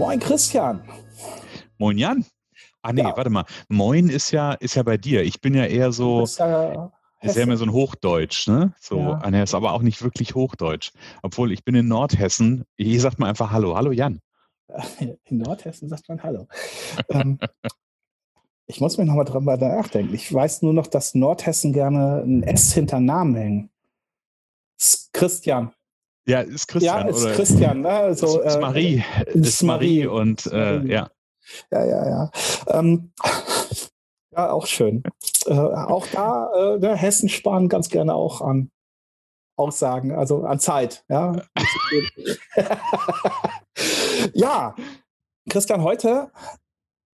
Moin Christian. Moin Jan. Ah nee, ja. warte mal. Moin ist ja, ist ja bei dir. Ich bin ja eher so. Ja ist ja immer so ein Hochdeutsch, ne? So, ja. er ist aber auch nicht wirklich Hochdeutsch. Obwohl ich bin in Nordhessen. Hier sagt man einfach Hallo. Hallo Jan. In Nordhessen sagt man Hallo. ähm, ich muss mir nochmal drüber nachdenken. Ich weiß nur noch, dass Nordhessen gerne ein S hinter Namen hängen. Christian. Ja, ist Christian. Ja, ist oder? Christian. Ne? Also, ist, ist Marie. Äh, ist, ist Marie. Marie und äh, ja. Ja, ja, ja. Ähm, ja, auch schön. Äh, auch da, äh, ne, Hessen sparen ganz gerne auch an Aussagen, also an Zeit. Ja, ja Christian, heute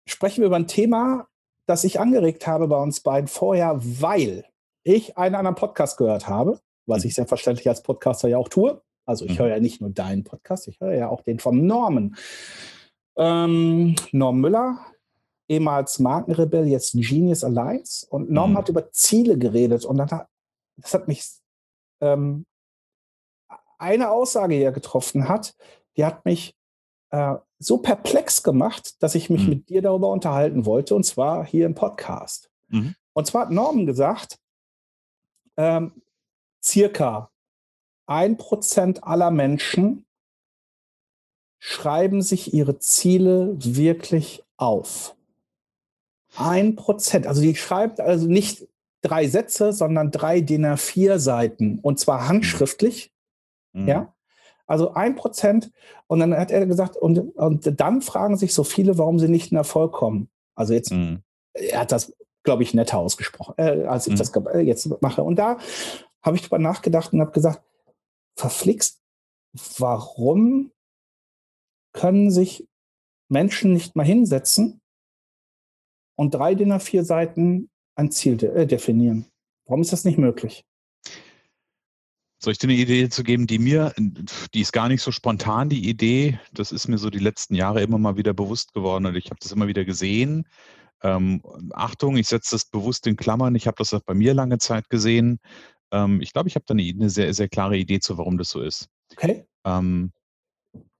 sprechen wir über ein Thema, das ich angeregt habe bei uns beiden vorher, weil ich einen anderen Podcast gehört habe, was ich selbstverständlich als Podcaster ja auch tue. Also ich mhm. höre ja nicht nur deinen Podcast, ich höre ja auch den von Norman. Ähm, Norm Müller, ehemals Markenrebell, jetzt Genius Alliance. Und Norm mhm. hat über Ziele geredet und dann hat, das hat mich ähm, eine Aussage, die er getroffen hat, die hat mich äh, so perplex gemacht, dass ich mich mhm. mit dir darüber unterhalten wollte, und zwar hier im Podcast. Mhm. Und zwar hat Norman gesagt, ähm, circa ein Prozent aller Menschen schreiben sich ihre Ziele wirklich auf. Ein Prozent. Also die schreibt also nicht drei Sätze, sondern drei DIN A4 Seiten und zwar handschriftlich. Mhm. Ja. Also ein Prozent. Und dann hat er gesagt, und, und dann fragen sich so viele, warum sie nicht in Erfolg kommen. Also jetzt, mhm. er hat das, glaube ich, netter ausgesprochen, äh, als ich mhm. das äh, jetzt mache. Und da habe ich drüber nachgedacht und habe gesagt, verflixt, warum können sich Menschen nicht mal hinsetzen und drei DIN A4 Seiten ein Ziel de äh, definieren. Warum ist das nicht möglich? Soll ich dir eine Idee zu geben, die mir, die ist gar nicht so spontan, die Idee, das ist mir so die letzten Jahre immer mal wieder bewusst geworden und ich habe das immer wieder gesehen. Ähm, Achtung, ich setze das bewusst in Klammern, ich habe das auch bei mir lange Zeit gesehen. Ähm, ich glaube, ich habe da eine, eine, sehr, sehr klare Idee zu, warum das so ist. Okay. Ähm,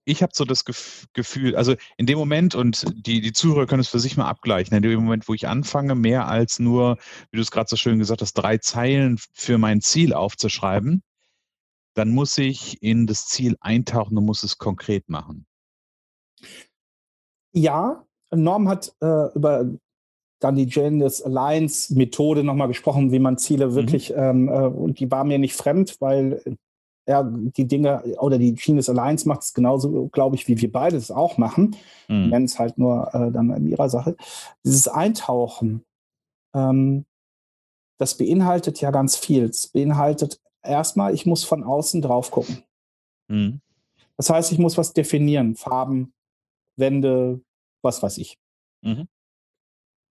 ich habe so das Gefühl, also in dem Moment, und die, die Zuhörer können es für sich mal abgleichen, in dem Moment, wo ich anfange, mehr als nur, wie du es gerade so schön gesagt hast, drei Zeilen für mein Ziel aufzuschreiben, dann muss ich in das Ziel eintauchen und muss es konkret machen. Ja, Norm hat äh, über dann die Genius Alliance Methode nochmal gesprochen, wie man Ziele mhm. wirklich, mhm. ähm, äh, und die war mir nicht fremd, weil ja, die Dinge oder die Genius Alliance macht es genauso, glaube ich, wie wir beide es auch machen. Mhm. Nennen es halt nur äh, dann in ihrer Sache. Dieses Eintauchen, ähm, das beinhaltet ja ganz viel. Es beinhaltet erstmal, ich muss von außen drauf gucken. Mhm. Das heißt, ich muss was definieren, Farben, Wände, was weiß ich. Mhm.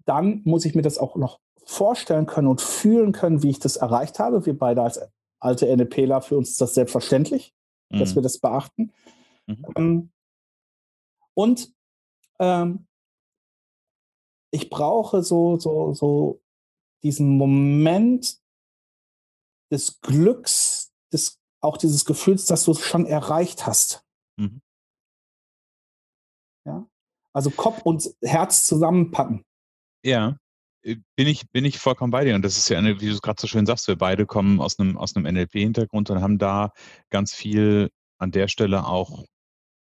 Dann muss ich mir das auch noch vorstellen können und fühlen können, wie ich das erreicht habe. Wir beide als alte NLPler, für uns ist das selbstverständlich, mhm. dass wir das beachten. Mhm. Ähm, und ähm, ich brauche so, so, so diesen Moment des Glücks, des, auch dieses Gefühls, dass du es schon erreicht hast. Mhm. Ja? Also Kopf und Herz zusammenpacken. Ja. Äh, bin ich, bin ich vollkommen bei dir. Und das ist ja, eine, wie du es gerade so schön sagst, wir beide kommen aus einem, aus einem NLP-Hintergrund und haben da ganz viel an der Stelle auch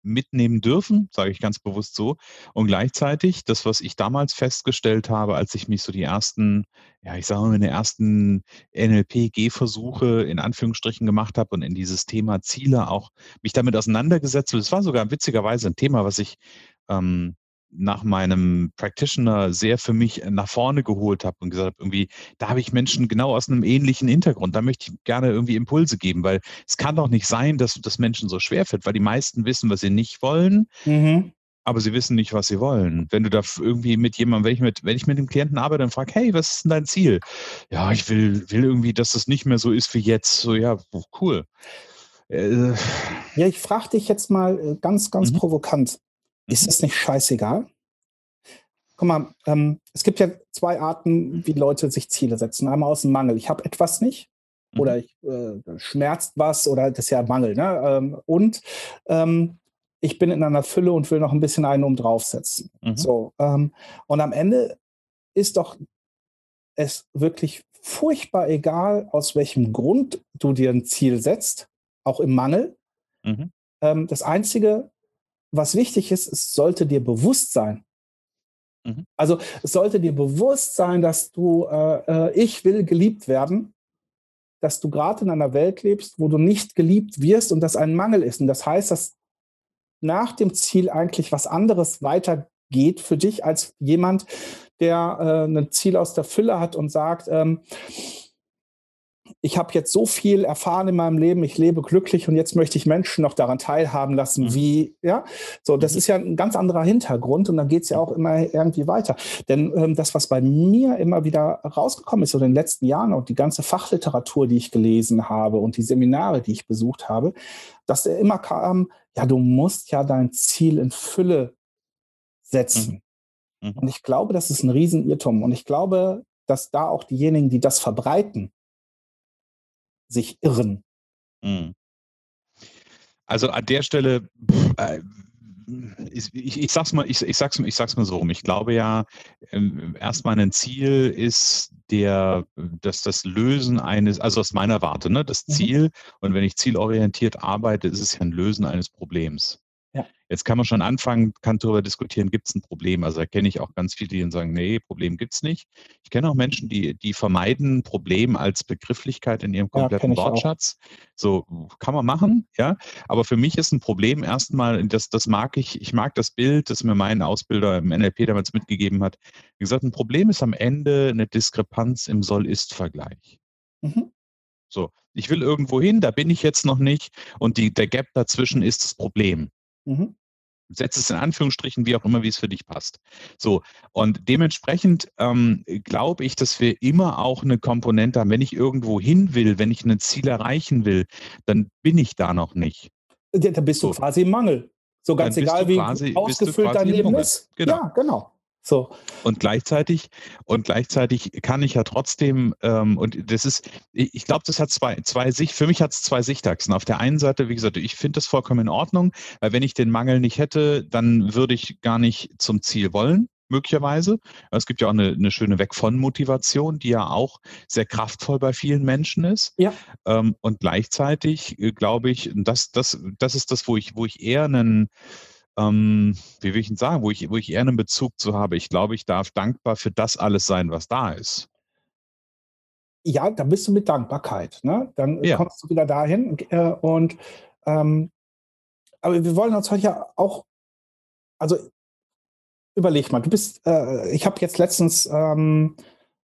mitnehmen dürfen, sage ich ganz bewusst so. Und gleichzeitig, das, was ich damals festgestellt habe, als ich mich so die ersten, ja, ich sage mal, meine ersten NLP-Gehversuche in Anführungsstrichen gemacht habe und in dieses Thema Ziele auch mich damit auseinandergesetzt habe. Das war sogar witzigerweise ein Thema, was ich ähm, nach meinem Practitioner sehr für mich nach vorne geholt habe und gesagt habe, irgendwie, da habe ich Menschen genau aus einem ähnlichen Hintergrund. Da möchte ich gerne irgendwie Impulse geben, weil es kann doch nicht sein, dass das Menschen so schwer fällt, weil die meisten wissen, was sie nicht wollen. Mhm. aber sie wissen nicht, was sie wollen. Wenn du da irgendwie mit jemandem, wenn ich mit, wenn ich mit dem Klienten arbeite und frage, hey, was ist denn dein Ziel? Ja, ich will, will irgendwie, dass das nicht mehr so ist wie jetzt. So, ja, cool. Äh, ja, ich frage dich jetzt mal äh, ganz, ganz mhm. provokant. Ist es mhm. nicht scheißegal? Guck mal, ähm, es gibt ja zwei Arten, wie Leute sich Ziele setzen. Einmal aus dem Mangel. Ich habe etwas nicht mhm. oder ich, äh, schmerzt was oder das ist ja Mangel. Ne? Ähm, und ähm, ich bin in einer Fülle und will noch ein bisschen einen um draufsetzen. Mhm. So, ähm, und am Ende ist doch es wirklich furchtbar egal, aus welchem Grund du dir ein Ziel setzt, auch im Mangel. Mhm. Ähm, das Einzige, was wichtig ist, es sollte dir bewusst sein. Mhm. Also es sollte dir bewusst sein, dass du, äh, äh, ich will geliebt werden, dass du gerade in einer Welt lebst, wo du nicht geliebt wirst und das ein Mangel ist. Und das heißt, dass nach dem Ziel eigentlich was anderes weitergeht für dich als jemand, der äh, ein Ziel aus der Fülle hat und sagt, ähm, ich habe jetzt so viel erfahren in meinem Leben, ich lebe glücklich und jetzt möchte ich Menschen noch daran teilhaben lassen, mhm. wie, ja, so, das mhm. ist ja ein ganz anderer Hintergrund und dann geht es ja auch immer irgendwie weiter. Denn ähm, das, was bei mir immer wieder rausgekommen ist, so in den letzten Jahren und die ganze Fachliteratur, die ich gelesen habe und die Seminare, die ich besucht habe, dass er immer kam, ja, du musst ja dein Ziel in Fülle setzen. Mhm. mhm. Und ich glaube, das ist ein Riesenirrtum. Und ich glaube, dass da auch diejenigen, die das verbreiten, sich irren. Mhm. Also an der Stelle, äh, ich, ich, ich, sag's mal, ich, ich, sag's, ich sag's mal so rum. Ich glaube ja, ähm, erstmal ein Ziel ist der, dass das Lösen eines, also aus meiner Warte, ne, das mhm. Ziel, und wenn ich zielorientiert arbeite, ist es ja ein Lösen eines Problems. Jetzt kann man schon anfangen, kann darüber diskutieren, gibt es ein Problem? Also da kenne ich auch ganz viele, die sagen, nee, Problem gibt es nicht. Ich kenne auch Menschen, die, die vermeiden Problem als Begrifflichkeit in ihrem kompletten Wortschatz. Auch. So kann man machen, ja. Aber für mich ist ein Problem erstmal, das, das mag ich, ich mag das Bild, das mir mein Ausbilder im NLP damals mitgegeben hat. Wie gesagt, ein Problem ist am Ende eine Diskrepanz im Soll-Ist-Vergleich. Mhm. So, ich will irgendwo hin, da bin ich jetzt noch nicht und die, der Gap dazwischen ist das Problem. Mhm. Setz es in Anführungsstrichen, wie auch immer, wie es für dich passt. So, und dementsprechend ähm, glaube ich, dass wir immer auch eine Komponente haben, wenn ich irgendwo hin will, wenn ich ein Ziel erreichen will, dann bin ich da noch nicht. Ja, dann bist du so. quasi im Mangel. So ganz egal, wie quasi, ausgefüllt dein Leben ist. Genau. Ja, genau. So. Und gleichzeitig, und gleichzeitig kann ich ja trotzdem, ähm, und das ist, ich, glaube, das hat zwei, zwei Sicht, für mich hat es zwei Sichtachsen. Auf der einen Seite, wie gesagt, ich finde das vollkommen in Ordnung, weil wenn ich den Mangel nicht hätte, dann würde ich gar nicht zum Ziel wollen möglicherweise. Es gibt ja auch eine, eine, schöne Weg von Motivation, die ja auch sehr kraftvoll bei vielen Menschen ist. Ja. Ähm, und gleichzeitig äh, glaube ich, das, das, das ist das, wo ich, wo ich eher einen, ähm, wie will ich denn sagen, wo ich, wo ich eher einen Bezug zu habe. Ich glaube, ich darf dankbar für das alles sein, was da ist. Ja, da bist du mit Dankbarkeit. Ne? Dann ja. kommst du wieder dahin. Äh, und ähm, aber wir wollen uns heute ja auch, also überleg mal, du bist, äh, ich habe jetzt letztens ähm,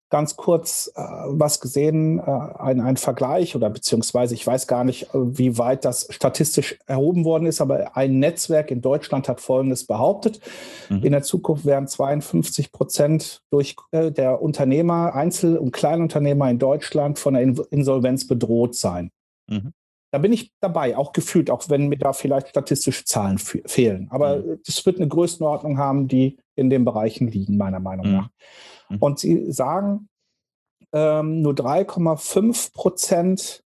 ganz kurz äh, was gesehen, äh, ein, ein Vergleich oder beziehungsweise ich weiß gar nicht, äh, wie weit das statistisch erhoben worden ist, aber ein Netzwerk in Deutschland hat Folgendes behauptet. Mhm. In der Zukunft werden 52 Prozent durch äh, der Unternehmer, Einzel- und Kleinunternehmer in Deutschland von der Insolvenz bedroht sein. Mhm. Da bin ich dabei, auch gefühlt, auch wenn mir da vielleicht statistische Zahlen fehlen. Aber mhm. es wird eine Größenordnung haben, die in den Bereichen liegen, meiner Meinung mhm. nach. Mhm. Und sie sagen, ähm, nur 3,5 Prozent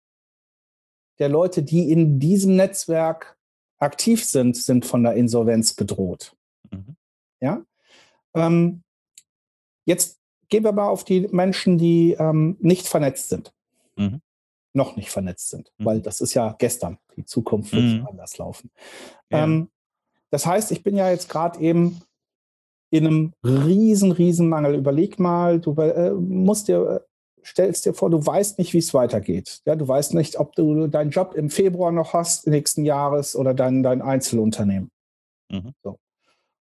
der Leute, die in diesem Netzwerk aktiv sind, sind von der Insolvenz bedroht. Mhm. Ja. Ähm, jetzt gehen wir mal auf die Menschen, die ähm, nicht vernetzt sind. Mhm. Noch nicht vernetzt sind, mhm. weil das ist ja gestern. Die Zukunft wird mhm. anders laufen. Ja. Ähm, das heißt, ich bin ja jetzt gerade eben in einem riesen, riesen Mangel. Überleg mal, du äh, musst dir, äh, stellst dir vor, du weißt nicht, wie es weitergeht. Ja, du weißt nicht, ob du deinen Job im Februar noch hast, nächsten Jahres oder dein, dein Einzelunternehmen. Mhm. So.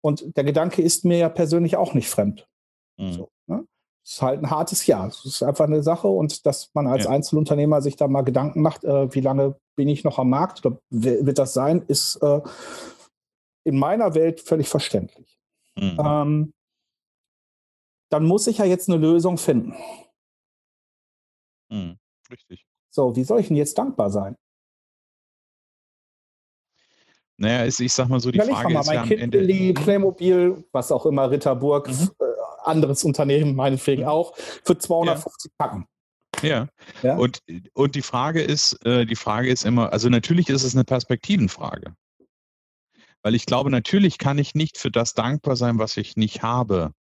Und der Gedanke ist mir ja persönlich auch nicht fremd. Mhm. So, ne? Es ist halt ein hartes Jahr. Es ist einfach eine Sache und dass man als ja. Einzelunternehmer sich da mal Gedanken macht, äh, wie lange bin ich noch am Markt oder wird das sein, ist äh, in meiner Welt völlig verständlich. Mhm. Ähm, dann muss ich ja jetzt eine Lösung finden. Mhm. Richtig. So, wie soll ich denn jetzt dankbar sein? Naja, ist, ich sag mal so, die Überleg Frage mal, ist mein ja am Kind Ende. Willi, Playmobil, was auch immer, Ritterburg, Mhm. äh, anderes Unternehmen meinetwegen Mhm. auch, für 250 Packen. Ja. Ja? Und, und die Frage ist, äh, die Frage ist immer, also natürlich ist es eine Perspektivenfrage. Weil ich glaube, natürlich kann ich nicht für das dankbar sein, was ich nicht habe.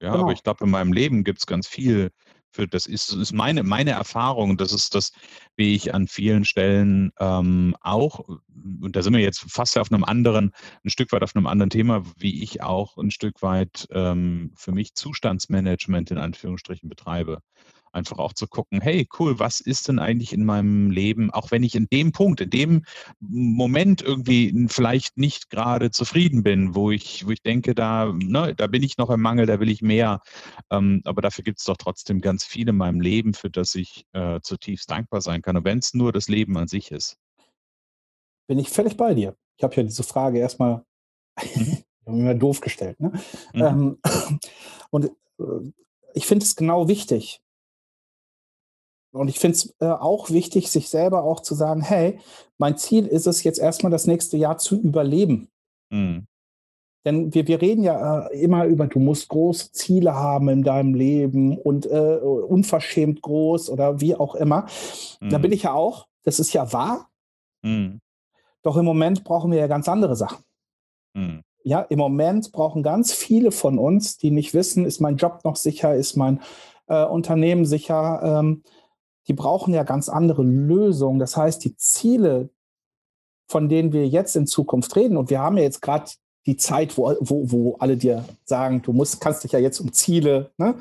Ja, Genau. aber ich glaube, in meinem Leben gibt es ganz viel, für das ist, ist meine, meine Erfahrung, das ist das, wie ich an vielen Stellen ähm, auch, und da sind wir jetzt fast auf einem anderen, ein Stück weit auf einem anderen Thema, wie ich auch ein Stück weit ähm, für mich Zustandsmanagement in Anführungsstrichen betreibe. Einfach auch zu gucken, hey, cool, was ist denn eigentlich in meinem Leben, auch wenn ich in dem Punkt, in dem Moment irgendwie vielleicht nicht gerade zufrieden bin, wo ich, wo ich denke, da, ne, da bin ich noch im Mangel, da will ich mehr. Ähm, aber dafür gibt es doch trotzdem ganz viel in meinem Leben, für das ich äh, zutiefst dankbar sein kann. Und wenn es nur das Leben an sich ist. Bin ich völlig bei dir. Ich habe ja diese Frage erstmal Mhm. immer doof gestellt. Ne? Mhm. Ähm, und äh, ich finde es genau wichtig. Und ich finde es äh, auch wichtig, sich selber auch zu sagen, hey, mein Ziel ist es jetzt erstmal das nächste Jahr zu überleben. Mhm. Denn wir, wir reden ja äh, immer über, du musst große Ziele haben in deinem Leben und äh, unverschämt groß oder wie auch immer. Da Mhm. bin ich ja auch, das ist ja wahr, Mhm. doch im Moment brauchen wir ja ganz andere Sachen. Mhm. Ja, im Moment brauchen ganz viele von uns, die nicht wissen, ist mein Job noch sicher, ist mein äh, Unternehmen sicher, ähm, die brauchen ja ganz andere Lösungen. Das heißt, die Ziele, von denen wir jetzt in Zukunft reden, und wir haben ja jetzt gerade die Zeit, wo, wo, wo alle dir sagen, du musst, kannst dich ja jetzt um Ziele ne,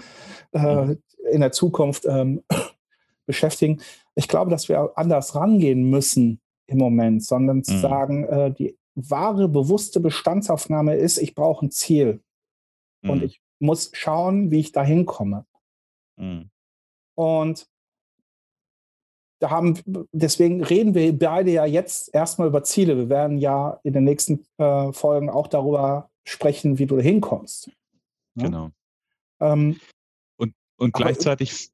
äh, in der Zukunft ähm, beschäftigen. Ich glaube, dass wir anders rangehen müssen im Moment, sondern zu Mhm. sagen, äh, die wahre, bewusste Bestandsaufnahme ist, ich brauche ein Ziel und Mhm. ich muss schauen, wie ich da hinkomme. Mhm. Und da haben, deswegen reden wir beide ja jetzt erstmal über Ziele. Wir werden ja in den nächsten äh, Folgen auch darüber sprechen, wie du da hinkommst. Ja? Genau. Ähm, Und, und gleichzeitig,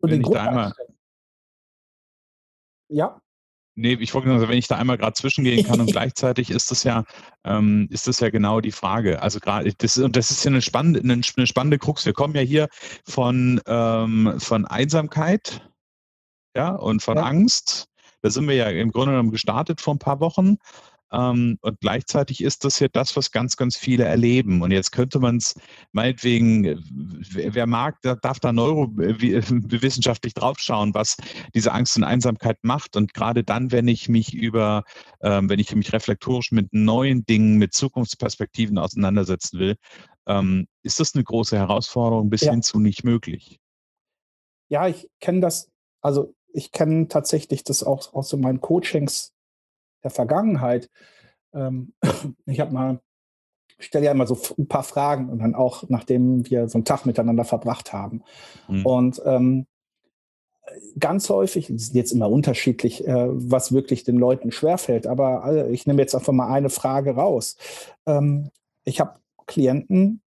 und wenn ich da einmal. Ja, Nee, ich wollte nur sagen, wenn ich da einmal gerade zwischengehen kann und gleichzeitig ist das ja, ähm, ist das ja genau die Frage. Also gerade, das, und das ist ja eine spannende, eine, eine spannende Krux. Wir kommen ja hier von, ähm, von Einsamkeit, ja, und von Ja. Angst. Da sind wir ja im Grunde genommen gestartet vor ein paar Wochen. Ähm, und gleichzeitig ist das ja das, was ganz, ganz viele erleben. Und jetzt könnte man es meinetwegen, äh, wer, wer mag, der darf da neurowissenschaftlich draufschauen, was diese Angst und Einsamkeit macht. Und gerade dann, wenn ich mich über, ähm, wenn ich mich reflektorisch mit neuen Dingen, mit Zukunftsperspektiven auseinandersetzen will, ähm, ist das eine große Herausforderung bis Ja. hin zu nicht möglich. ja, ich kenne das, also ich kenne tatsächlich das auch aus so meinen Coachings der Vergangenheit. Ähm, ich habe mal, ich stelle ja immer so ein paar Fragen und dann auch, nachdem wir so einen Tag miteinander verbracht haben. Mhm. Und ähm, ganz häufig, ist jetzt immer unterschiedlich, äh, was wirklich den Leuten schwerfällt, aber äh, ich nehme jetzt einfach mal eine Frage raus. Ähm, ich habe Klienten,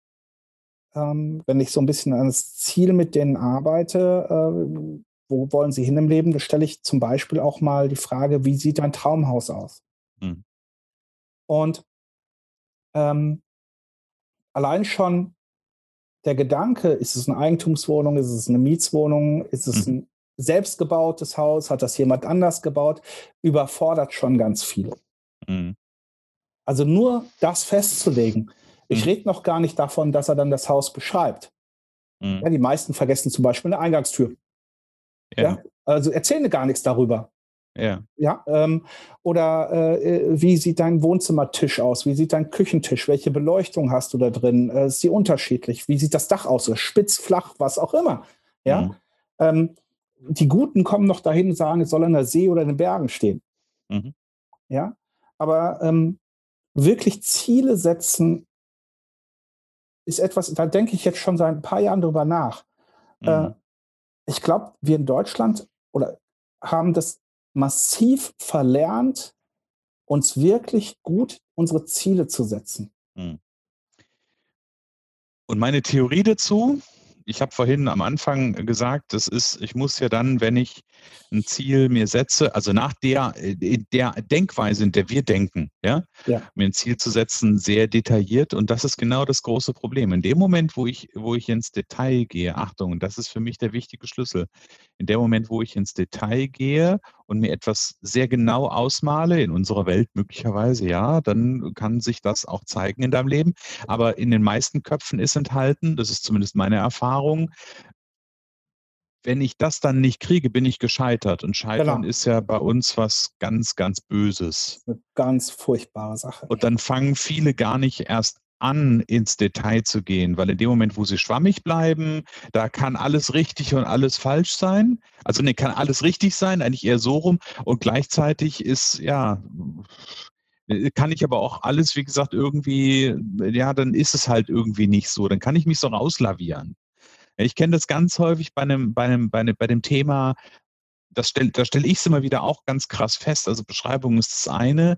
ähm, wenn ich so ein bisschen an das Ziel mit denen arbeite, äh, wo wollen sie hin im Leben, da stelle ich zum Beispiel auch mal die Frage, wie sieht dein Traumhaus aus? Mhm. Und ähm, allein schon der Gedanke, ist es eine Eigentumswohnung, ist es eine Mietswohnung, ist es Mhm. ein selbstgebautes Haus, hat das jemand anders gebaut, überfordert schon ganz viele. Mhm. Also nur das festzulegen. Ich Mhm. rede noch gar nicht davon, dass er dann das Haus beschreibt. Mhm. Ja, die meisten vergessen zum Beispiel eine Eingangstür. Ja. Ja, Also erzählen gar nichts darüber. ja. Ja, ähm, oder äh, wie sieht dein Wohnzimmertisch aus? Wie sieht dein Küchentisch? Welche Beleuchtung hast du da drin? Äh, ist die unterschiedlich? Wie sieht das Dach aus? Spitz, flach, was auch immer. Ja, Mhm. ähm, die Guten kommen noch dahin und sagen, es soll an der See oder in den Bergen stehen. Mhm. Ja, aber ähm, wirklich Ziele setzen ist etwas, da denke ich jetzt schon seit ein paar Jahren drüber nach. Äh, Mhm. Ich glaube, wir in Deutschland oder haben das massiv verlernt, uns wirklich gut unsere Ziele zu setzen. Mhm. Und meine Theorie dazu, ich habe vorhin am Anfang gesagt, das ist, ich muss ja dann, wenn ich ein Ziel mir setze, also nach der, in der Denkweise, in der wir denken, ja, ja, mir ein Ziel zu setzen, sehr detailliert. Und das ist genau das große Problem. In dem Moment, wo ich, wo ich ins Detail gehe, Achtung, das ist für mich der wichtige Schlüssel. In dem Moment, wo ich ins Detail gehe und mir etwas sehr genau ausmale, in unserer Welt möglicherweise, ja, dann kann sich das auch zeigen in deinem Leben. Aber in den meisten Köpfen ist enthalten, das ist zumindest meine Erfahrung, wenn ich das dann nicht kriege, bin ich gescheitert. Und Scheitern genau. ist ja bei uns was ganz, ganz Böses. Eine ganz furchtbare Sache. Und dann fangen viele gar nicht erst an, ins Detail zu gehen, weil in dem Moment, wo sie schwammig bleiben, da kann alles richtig und alles falsch sein. Also ne, kann alles richtig sein, eigentlich eher so rum. Und gleichzeitig ist, ja, kann ich aber auch alles, wie gesagt, irgendwie, ja, dann ist es halt irgendwie nicht so. Dann kann ich mich so rauslavieren. Ich kenne das ganz häufig bei einem, bei einem, bei einem, bei dem Thema, das stell, da stelle ich es immer wieder auch ganz krass fest. Also Beschreibung ist das eine,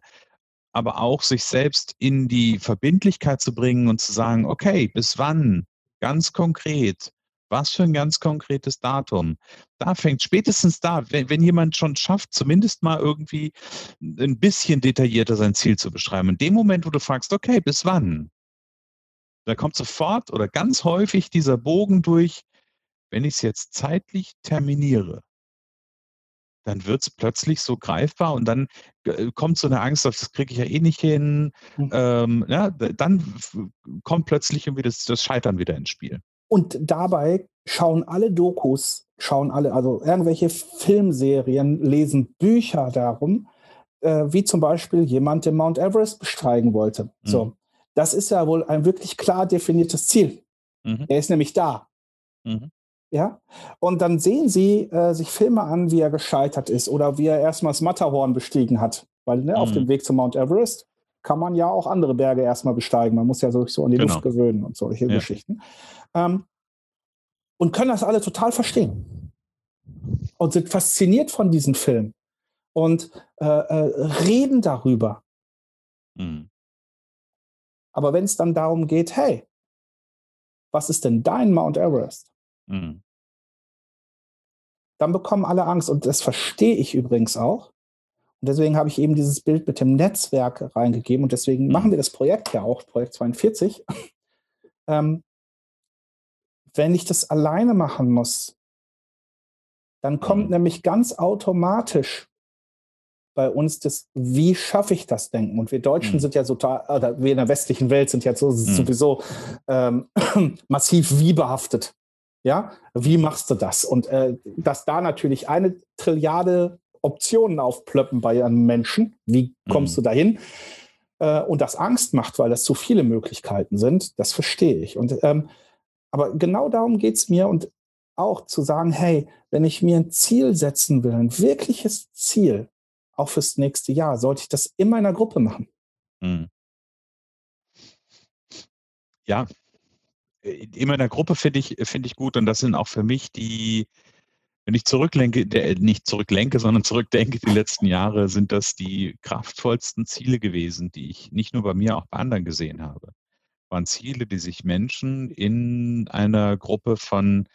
aber auch sich selbst in die Verbindlichkeit zu bringen und zu sagen, okay, bis wann? Ganz konkret. Was für ein ganz konkretes Datum? Da fängt spätestens da, wenn, wenn jemand schon schafft, zumindest mal irgendwie ein bisschen detaillierter sein Ziel zu beschreiben. In dem Moment, wo du fragst, okay, bis wann? Da kommt sofort oder ganz häufig dieser Bogen durch, wenn ich es jetzt zeitlich terminiere, dann wird es plötzlich so greifbar und dann äh, kommt so eine Angst auf, das kriege ich ja eh nicht hin. Mhm. Ähm, ja, dann kommt plötzlich irgendwie das, das Scheitern wieder ins Spiel. Und dabei schauen alle Dokus, schauen alle, also irgendwelche Filmserien, lesen Bücher darum, äh, wie zum Beispiel jemand den Mount Everest besteigen wollte. Mhm. So, das ist ja wohl ein wirklich klar definiertes Ziel. Mhm. Er ist nämlich da. Mhm. Ja, und dann sehen sie äh, sich Filme an, wie er gescheitert ist oder wie er erstmal das Matterhorn bestiegen hat. Weil ne, mhm. auf dem Weg zum Mount Everest kann man ja auch andere Berge erstmal besteigen. Man muss ja so, so an die genau. Luft gewöhnen und solche ja. Geschichten. Ähm, und können das alle total verstehen. Und sind fasziniert von diesen Filmen und äh, äh, reden darüber. Mhm. Aber wenn es dann darum geht, hey, was ist denn dein Mount Everest? Mhm. Dann bekommen alle Angst und das verstehe ich übrigens auch. Und deswegen habe ich eben dieses Bild mit dem Netzwerk reingegeben und deswegen mhm. machen wir das Projekt ja auch, Projekt 42. ähm, wenn ich das alleine machen muss, dann kommt mhm. nämlich ganz automatisch bei uns das, wie schaffe ich das Denken? Und wir Deutschen mhm. sind ja so, oder wir in der westlichen Welt sind ja so, mhm. sowieso ähm, massiv wie behaftet. Ja, wie machst du das? Und äh, dass da natürlich eine Trilliarde Optionen aufplöppen bei einem Menschen, wie kommst mhm. du dahin? Äh, und das Angst macht, weil das zu viele Möglichkeiten sind, das verstehe ich. Und, ähm, aber genau darum geht es mir und auch zu sagen, hey, wenn ich mir ein Ziel setzen will, ein wirkliches Ziel, auch fürs nächste Jahr, sollte ich das immer in der Gruppe machen. Mhm. Ja, immer in der Gruppe finde ich, find ich gut und das sind auch für mich die, wenn ich zurücklenke, der, nicht zurücklenke, sondern zurückdenke, die letzten Jahre sind das die kraftvollsten Ziele gewesen, die ich nicht nur bei mir, auch bei anderen gesehen habe. Waren Ziele, die sich Menschen in einer Gruppe von,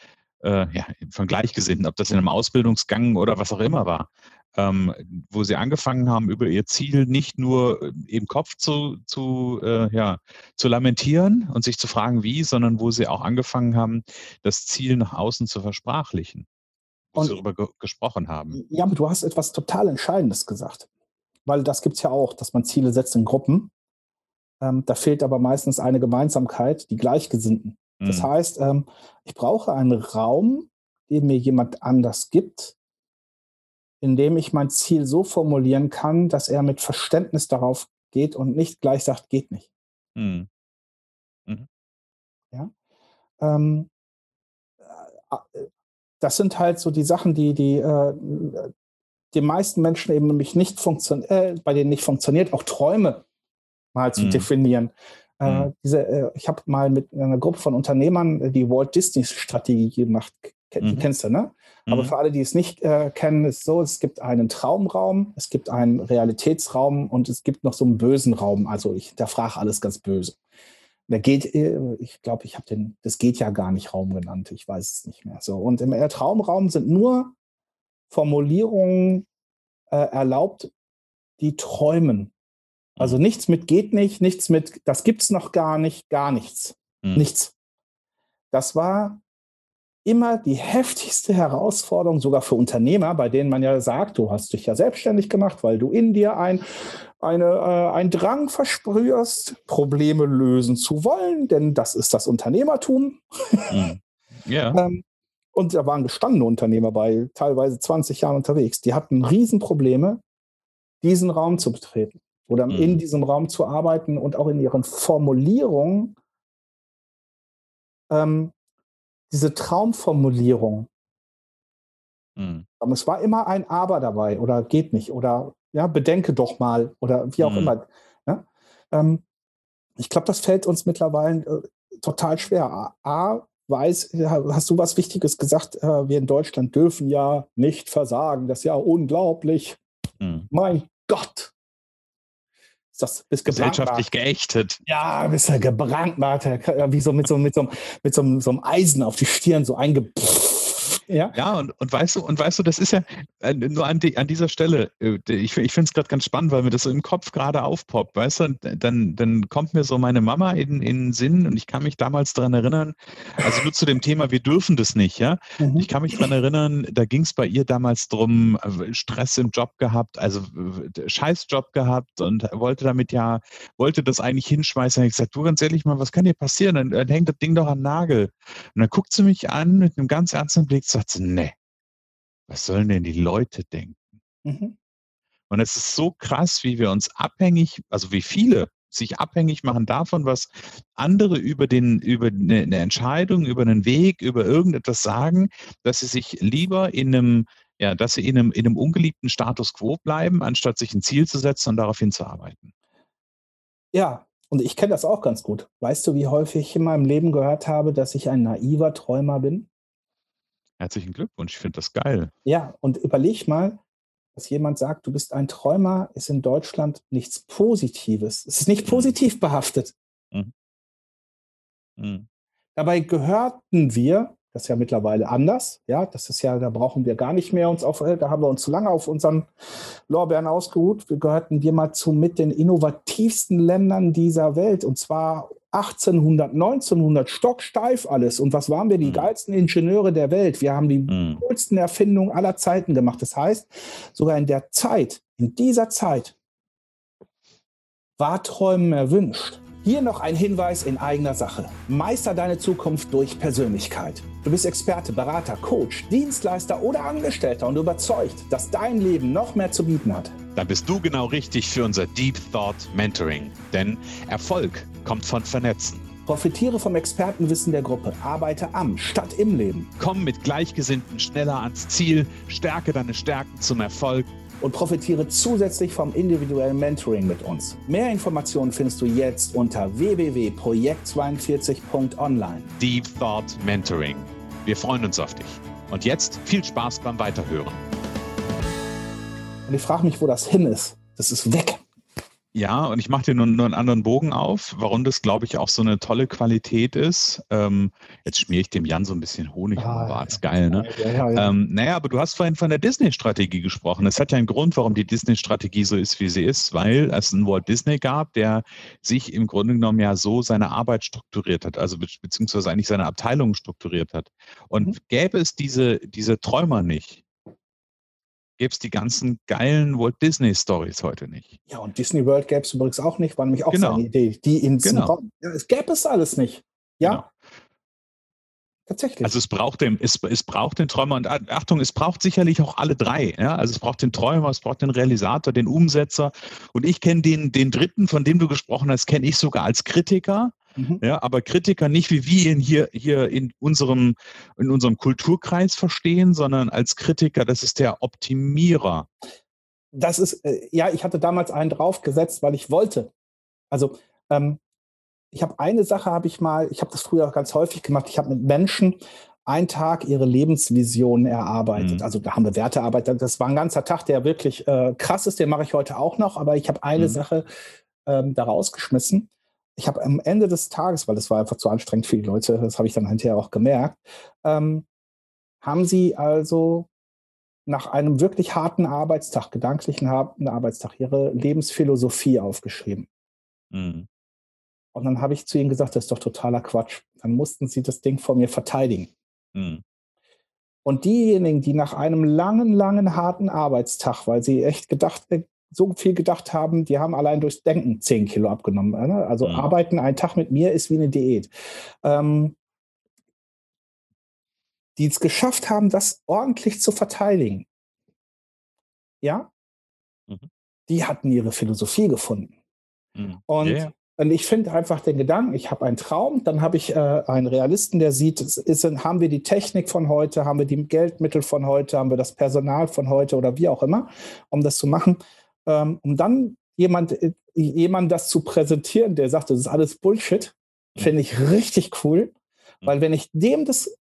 äh, ja, von Gleichgesinnten, ob das in einem Ausbildungsgang oder was auch immer war, ähm, wo sie angefangen haben, über ihr Ziel nicht nur äh, im Kopf zu, zu, äh, ja, zu lamentieren und sich zu fragen, wie, sondern wo sie auch angefangen haben, das Ziel nach außen zu versprachlichen, wo und, sie darüber ge gesprochen haben. Ja, aber du hast etwas total Entscheidendes gesagt, weil das gibt es ja auch, dass man Ziele setzt in Gruppen. Ähm, da fehlt aber meistens eine Gemeinsamkeit, die Gleichgesinnten. Das mhm. heißt, ähm, ich brauche einen Raum, den mir jemand anders gibt, indem ich mein Ziel so formulieren kann, dass er mit Verständnis darauf geht und nicht gleich sagt, geht nicht. Mhm. Mhm. Ja. Ähm, äh, äh, das sind halt so die Sachen, die die äh, die meisten Menschen eben nämlich nicht funktionieren, äh, bei denen nicht funktioniert, auch Träume mal zu mhm. definieren. Äh, mhm. diese, äh, ich habe mal mit einer Gruppe von Unternehmern die Walt Disney Strategie gemacht. Ken, mhm. Kennst du, ne? Mhm. Aber für alle, die es nicht äh, kennen, ist es so, es gibt einen Traumraum, es gibt einen Realitätsraum und es gibt noch so einen bösen Raum. Also ich hinterfrage alles ganz böse. Der geht, äh, ich glaube, ich habe den, das geht ja gar nicht Raum genannt, ich weiß es nicht mehr. So. Und im Traumraum sind nur Formulierungen äh, erlaubt, die träumen. Also mhm. nichts mit geht nicht, nichts mit das gibt's noch gar nicht, gar nichts. Mhm. Nichts. Das war immer die heftigste Herausforderung, sogar für Unternehmer, bei denen man ja sagt, du hast dich ja selbstständig gemacht, weil du in dir ein, eine, äh, einen Drang versprühst, Probleme lösen zu wollen, denn das ist das Unternehmertum. Mhm. Ja. ähm, und da waren gestandene Unternehmer bei, teilweise 20 Jahren unterwegs. Die hatten Riesenprobleme, diesen Raum zu betreten oder mhm. in diesem Raum zu arbeiten und auch in ihren Formulierungen ähm, diese Traumformulierung. Mhm. Es war immer ein Aber dabei oder geht nicht oder ja, bedenke doch mal oder wie auch mhm. immer. Ja? Ähm, ich glaube, das fällt uns mittlerweile äh, total schwer. A, A, weiß, hast du was Wichtiges gesagt? Äh, wir in Deutschland dürfen ja nicht versagen. Das ist ja unglaublich. Mhm. Mein Gott. Ist das, bist Gesellschaftlich geächtet. Ja, bist du gebrandmarkt, wie so mit so, mit so, mit so, so einem Eisen auf die Stirn so eingepfft ja, ja und, und weißt du, und weißt du, das ist ja äh, nur an, die, an dieser Stelle, äh, ich, ich finde es gerade ganz spannend, weil mir das so im Kopf gerade aufpoppt, weißt du, dann, dann kommt mir so meine Mama in, in den Sinn und ich kann mich damals daran erinnern, also nur zu dem Thema, wir dürfen das nicht, ja. Mhm. Ich kann mich daran erinnern, da ging es bei ihr damals drum, äh, Stress im Job gehabt, also Scheißjob gehabt und wollte damit ja, wollte das eigentlich hinschmeißen. Und ich gesagt, du ganz ehrlich mal, was kann dir passieren? Dann, dann hängt das Ding doch am Nagel. Und dann guckt sie mich an mit einem ganz ernsten Blick, sagt sie, nee, was sollen denn die Leute denken? Mhm. Und es ist so krass, wie wir uns abhängig, also wie viele sich abhängig machen davon, was andere über, den, über eine, eine Entscheidung, über einen Weg, über irgendetwas sagen, dass sie sich lieber in einem, ja, dass sie in einem, in einem ungeliebten Status quo bleiben, anstatt sich ein Ziel zu setzen und darauf hinzuarbeiten. Ja, und ich kenne das auch ganz gut. Weißt du, wie häufig ich in meinem Leben gehört habe, dass ich ein naiver Träumer bin? Herzlichen Glückwunsch, ich finde das geil. Ja, und überleg mal, dass jemand sagt, du bist ein Träumer, ist in Deutschland nichts Positives. Es ist nicht mhm. positiv behaftet. Mhm. Mhm. Dabei gehörten wir, das ist ja mittlerweile anders, ja, das ist ja, da brauchen wir gar nicht mehr uns auf, da haben wir uns zu lange auf unseren Lorbeeren ausgeruht. Wir gehörten mal zu mit den innovativsten Ländern dieser Welt und zwar 1800, 1900, stocksteif alles. Und was waren wir? Die mhm. geilsten Ingenieure der Welt. Wir haben die mhm. coolsten Erfindungen aller Zeiten gemacht. Das heißt, sogar in der Zeit, in dieser Zeit, war Träumen erwünscht. Hier noch ein Hinweis in eigener Sache. Meister deine Zukunft durch Persönlichkeit. Du bist Experte, Berater, Coach, Dienstleister oder Angestellter und überzeugt, dass dein Leben noch mehr zu bieten hat. Dann bist du genau richtig für unser Deep Thought Mentoring. Denn Erfolg kommt von Vernetzen. Profitiere vom Expertenwissen der Gruppe. Arbeite am statt im Leben. Komm mit Gleichgesinnten schneller ans Ziel. Stärke deine Stärken zum Erfolg und profitiere zusätzlich vom individuellen Mentoring mit uns. Mehr Informationen findest du jetzt unter www.projekt42.online. Deep Thought Mentoring. Wir freuen uns auf dich. Und jetzt viel Spaß beim Weiterhören. Und ich frage mich, wo das hin ist. Das ist weg. Ja, und ich mache dir nur, nur einen anderen Bogen auf, warum das, glaube ich, auch so eine tolle Qualität ist. Ähm, jetzt schmiere ich dem Jan so ein bisschen Honig ah, war es geil, ne? Ja, ja, ja. Ähm, naja, aber du hast vorhin von der Disney-Strategie gesprochen. Es hat ja einen Grund, warum die Disney-Strategie so ist, wie sie ist, weil es einen Walt Disney gab, der sich im Grunde genommen ja so seine Arbeit strukturiert hat, also be beziehungsweise eigentlich seine Abteilung strukturiert hat. Und mhm. gäbe es diese, diese Träumer nicht, gäbe es die ganzen geilen Walt Disney Stories heute nicht. Ja, und Disney World gäbe es übrigens auch nicht, war nämlich auch genau. seine Idee. Die ins genau. ja, es gäbe es alles nicht. Ja. Genau. Tatsächlich. Also es braucht den, es, es braucht den Träumer und Achtung, es braucht sicherlich auch alle drei. Ja? Also es braucht den Träumer, es braucht den Realisator, den Umsetzer. Und ich kenne den, den dritten, von dem du gesprochen hast, kenne ich sogar als Kritiker. Mhm. Ja, aber Kritiker nicht wie wir ihn hier, hier in, unserem, in unserem Kulturkreis verstehen, sondern als Kritiker, das ist der Optimierer. Das ist, äh, ja, ich hatte damals einen draufgesetzt, weil ich wollte. Also, ähm, ich habe eine Sache, habe ich mal, ich habe das früher ganz häufig gemacht, ich habe mit Menschen einen Tag ihre Lebensvision erarbeitet. Mhm. Also da haben wir Wertearbeit. Das war ein ganzer Tag, der wirklich äh, krass ist. Den mache ich heute auch noch. Aber ich habe eine Mhm. Sache ähm, da rausgeschmissen. Ich habe am Ende des Tages, weil das war einfach zu anstrengend für die Leute, das habe ich dann hinterher auch gemerkt, ähm, haben sie also nach einem wirklich harten Arbeitstag, gedanklichen harten Arbeitstag, ihre Lebensphilosophie aufgeschrieben. Mhm. Und dann habe ich zu ihnen gesagt, das ist doch totaler Quatsch. Dann mussten sie das Ding vor mir verteidigen. Mhm. Und diejenigen, die nach einem langen, langen, harten Arbeitstag, weil sie echt gedacht, äh, so viel gedacht haben, die haben allein durchs Denken 10 Kilo abgenommen. ne? Also Mhm. arbeiten einen Tag mit mir ist wie eine Diät. Ähm, die es geschafft haben, das ordentlich zu verteidigen. Ja? Mhm. Die hatten ihre Philosophie gefunden. Mhm. Und, Ja, ja. und ich finde einfach den Gedanken, ich habe einen Traum, dann habe ich äh, einen Realisten, der sieht, es ist, haben wir die Technik von heute, haben wir die Geldmittel von heute, haben wir das Personal von heute oder wie auch immer, um das zu machen, ähm, um dann jemand, äh, jemand das zu präsentieren, der sagt, das ist alles Bullshit, finde ich richtig cool, weil wenn ich dem das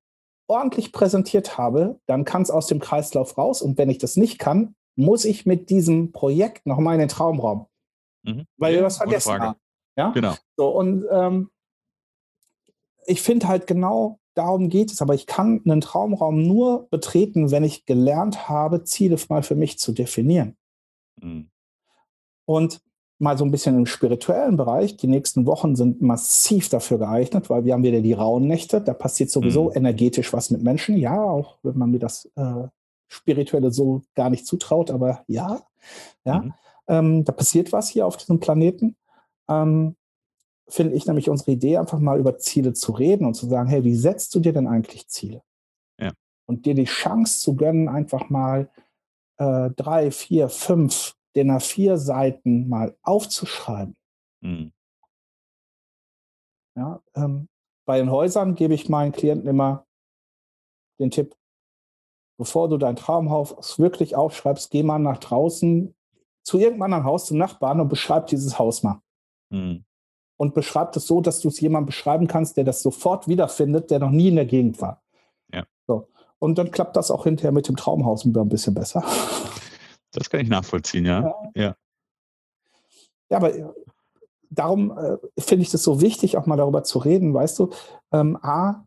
ordentlich präsentiert habe, dann kann es aus dem Kreislauf raus und wenn ich das nicht kann, muss ich mit diesem Projekt nochmal in den Traumraum, Mhm. weil Ja, wir was vergessen haben. Ja? Genau. So, und ähm, ich finde halt genau darum geht es, aber ich kann einen Traumraum nur betreten, wenn ich gelernt habe, Ziele mal für mich zu definieren. Mhm. Und mal so ein bisschen im spirituellen Bereich, die nächsten Wochen sind massiv dafür geeignet, weil wir haben wieder die rauen Nächte, da passiert sowieso Mhm. energetisch was mit Menschen, ja, auch wenn man mir das äh, Spirituelle so gar nicht zutraut, aber ja, ja, Mhm. ähm, da passiert was hier auf diesem Planeten. Ähm, finde ich nämlich unsere Idee, einfach mal über Ziele zu reden und zu sagen, hey, wie setzt du dir denn eigentlich Ziele? Ja. Und dir die Chance zu gönnen, einfach mal äh, drei, vier, fünf DIN A4 Seiten mal aufzuschreiben. Mhm. Ja, ähm, bei den Häusern gebe ich meinen Klienten immer den Tipp, bevor du dein Traumhaus wirklich aufschreibst, geh mal nach draußen zu irgendeinem anderen Haus, zum Nachbarn und beschreib dieses Haus mal. Mhm. und beschreibt es so, dass du es jemandem beschreiben kannst, der das sofort wiederfindet, der noch nie in der Gegend war. Ja. Und dann klappt das auch hinterher mit dem Traumhaus wieder ein bisschen besser. Das kann ich nachvollziehen, ja. Ja. Ja, aber äh, darum äh, finde ich das so wichtig, auch mal darüber zu reden, weißt du. Ähm, A,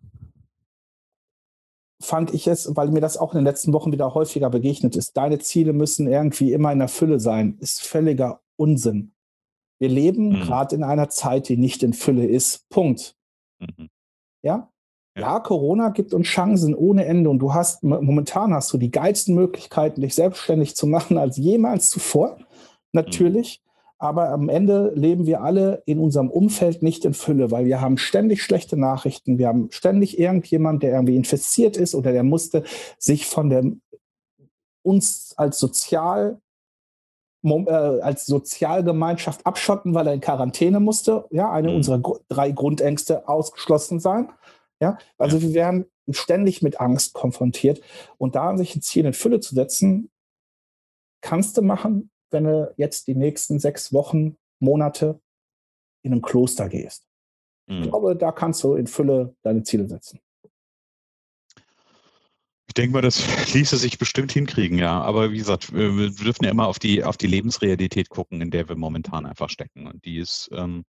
fand ich es, weil mir das auch in den letzten Wochen wieder häufiger begegnet ist. Deine Ziele müssen irgendwie immer in der Fülle sein. Ist völliger Unsinn. Wir leben Mhm. gerade in einer Zeit, die nicht in Fülle ist. Punkt. Mhm. Ja? Ja. Corona gibt uns Chancen ohne Ende und du hast momentan hast du die geilsten Möglichkeiten, dich selbstständig zu machen als jemals zuvor. Natürlich. Aber am Ende leben wir alle in unserem Umfeld nicht in Fülle, weil wir haben ständig schlechte Nachrichten. Wir haben ständig irgendjemand, der irgendwie infiziert ist oder der musste sich von der uns als sozial äh, als Sozialgemeinschaft abschotten, weil er in Quarantäne musste. Ja, eine Mhm. unserer drei Grundängste ausgeschlossen sein. Ja, also wir werden ständig mit Angst konfrontiert. Und da sich ein Ziel in Fülle zu setzen, kannst du machen, wenn du jetzt die nächsten sechs Wochen, Monate in ein Kloster gehst. Ich Mhm. glaube, da kannst du in Fülle deine Ziele setzen. Ich denke mal, das ließe sich bestimmt hinkriegen, ja. Aber wie gesagt, wir dürfen ja immer auf die, auf die Lebensrealität gucken, in der wir momentan einfach stecken. Und die ist, ähm,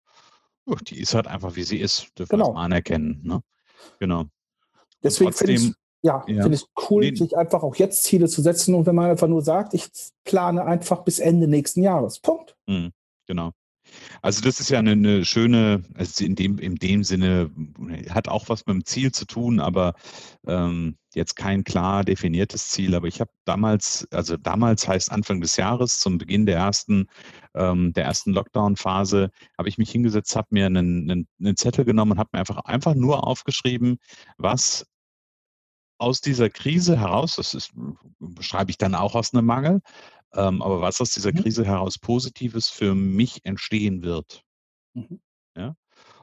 ja, die ist halt einfach, wie sie ist, dürfen wir Genau. anerkennen. Ne? Genau. Deswegen finde ich ja, ja. finde ich cool, Nee. sich einfach auch jetzt Ziele zu setzen und wenn man einfach nur sagt, ich plane einfach bis Ende nächsten Jahres. Punkt. Mhm, genau. Also das ist ja eine, eine schöne, also in dem, in dem Sinne, hat auch was mit dem Ziel zu tun, aber ähm, jetzt kein klar definiertes Ziel. Aber ich habe damals, also damals heißt Anfang des Jahres, zum Beginn der ersten, ähm, ersten Lockdown-Phase, habe ich mich hingesetzt, habe mir einen, einen, einen Zettel genommen und habe mir einfach, einfach nur aufgeschrieben, was aus dieser Krise heraus, das ist, beschreibe ich dann auch aus einem Mangel, ähm, aber was aus dieser Mhm. Krise heraus Positives für mich entstehen wird. Mhm. Ja.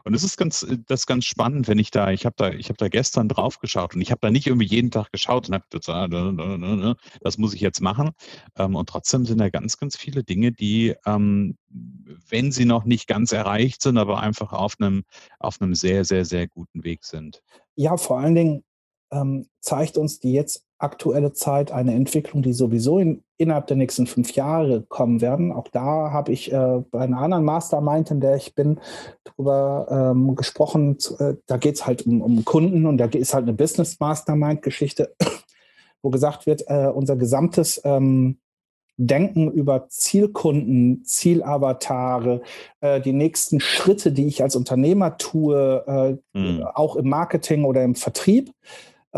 Und es ist ganz, äh, das ist ganz spannend, wenn ich da, ich habe da, ich habe da gestern drauf geschaut und ich habe da nicht irgendwie jeden Tag geschaut und habe gesagt, ah, da, da, da, das muss ich jetzt machen. Ähm, und trotzdem sind da ganz, ganz viele Dinge, die, ähm, wenn sie noch nicht ganz erreicht sind, aber einfach auf einem, auf einem sehr, sehr, sehr guten Weg sind. Ja, vor allen Dingen, ähm, zeigt uns die jetzt aktuelle Zeit eine Entwicklung, die sowieso in, innerhalb der nächsten fünf Jahre kommen werden. Auch da habe ich äh, bei einer anderen Mastermind, in der ich bin, darüber ähm, gesprochen. Äh, da geht es halt um, um, Kunden und da ist halt eine Business Mastermind-Geschichte, wo gesagt wird, äh, unser gesamtes ähm, Denken über Zielkunden, Zielavatare, äh, die nächsten Schritte, die ich als Unternehmer tue, äh, mhm. auch im Marketing oder im Vertrieb,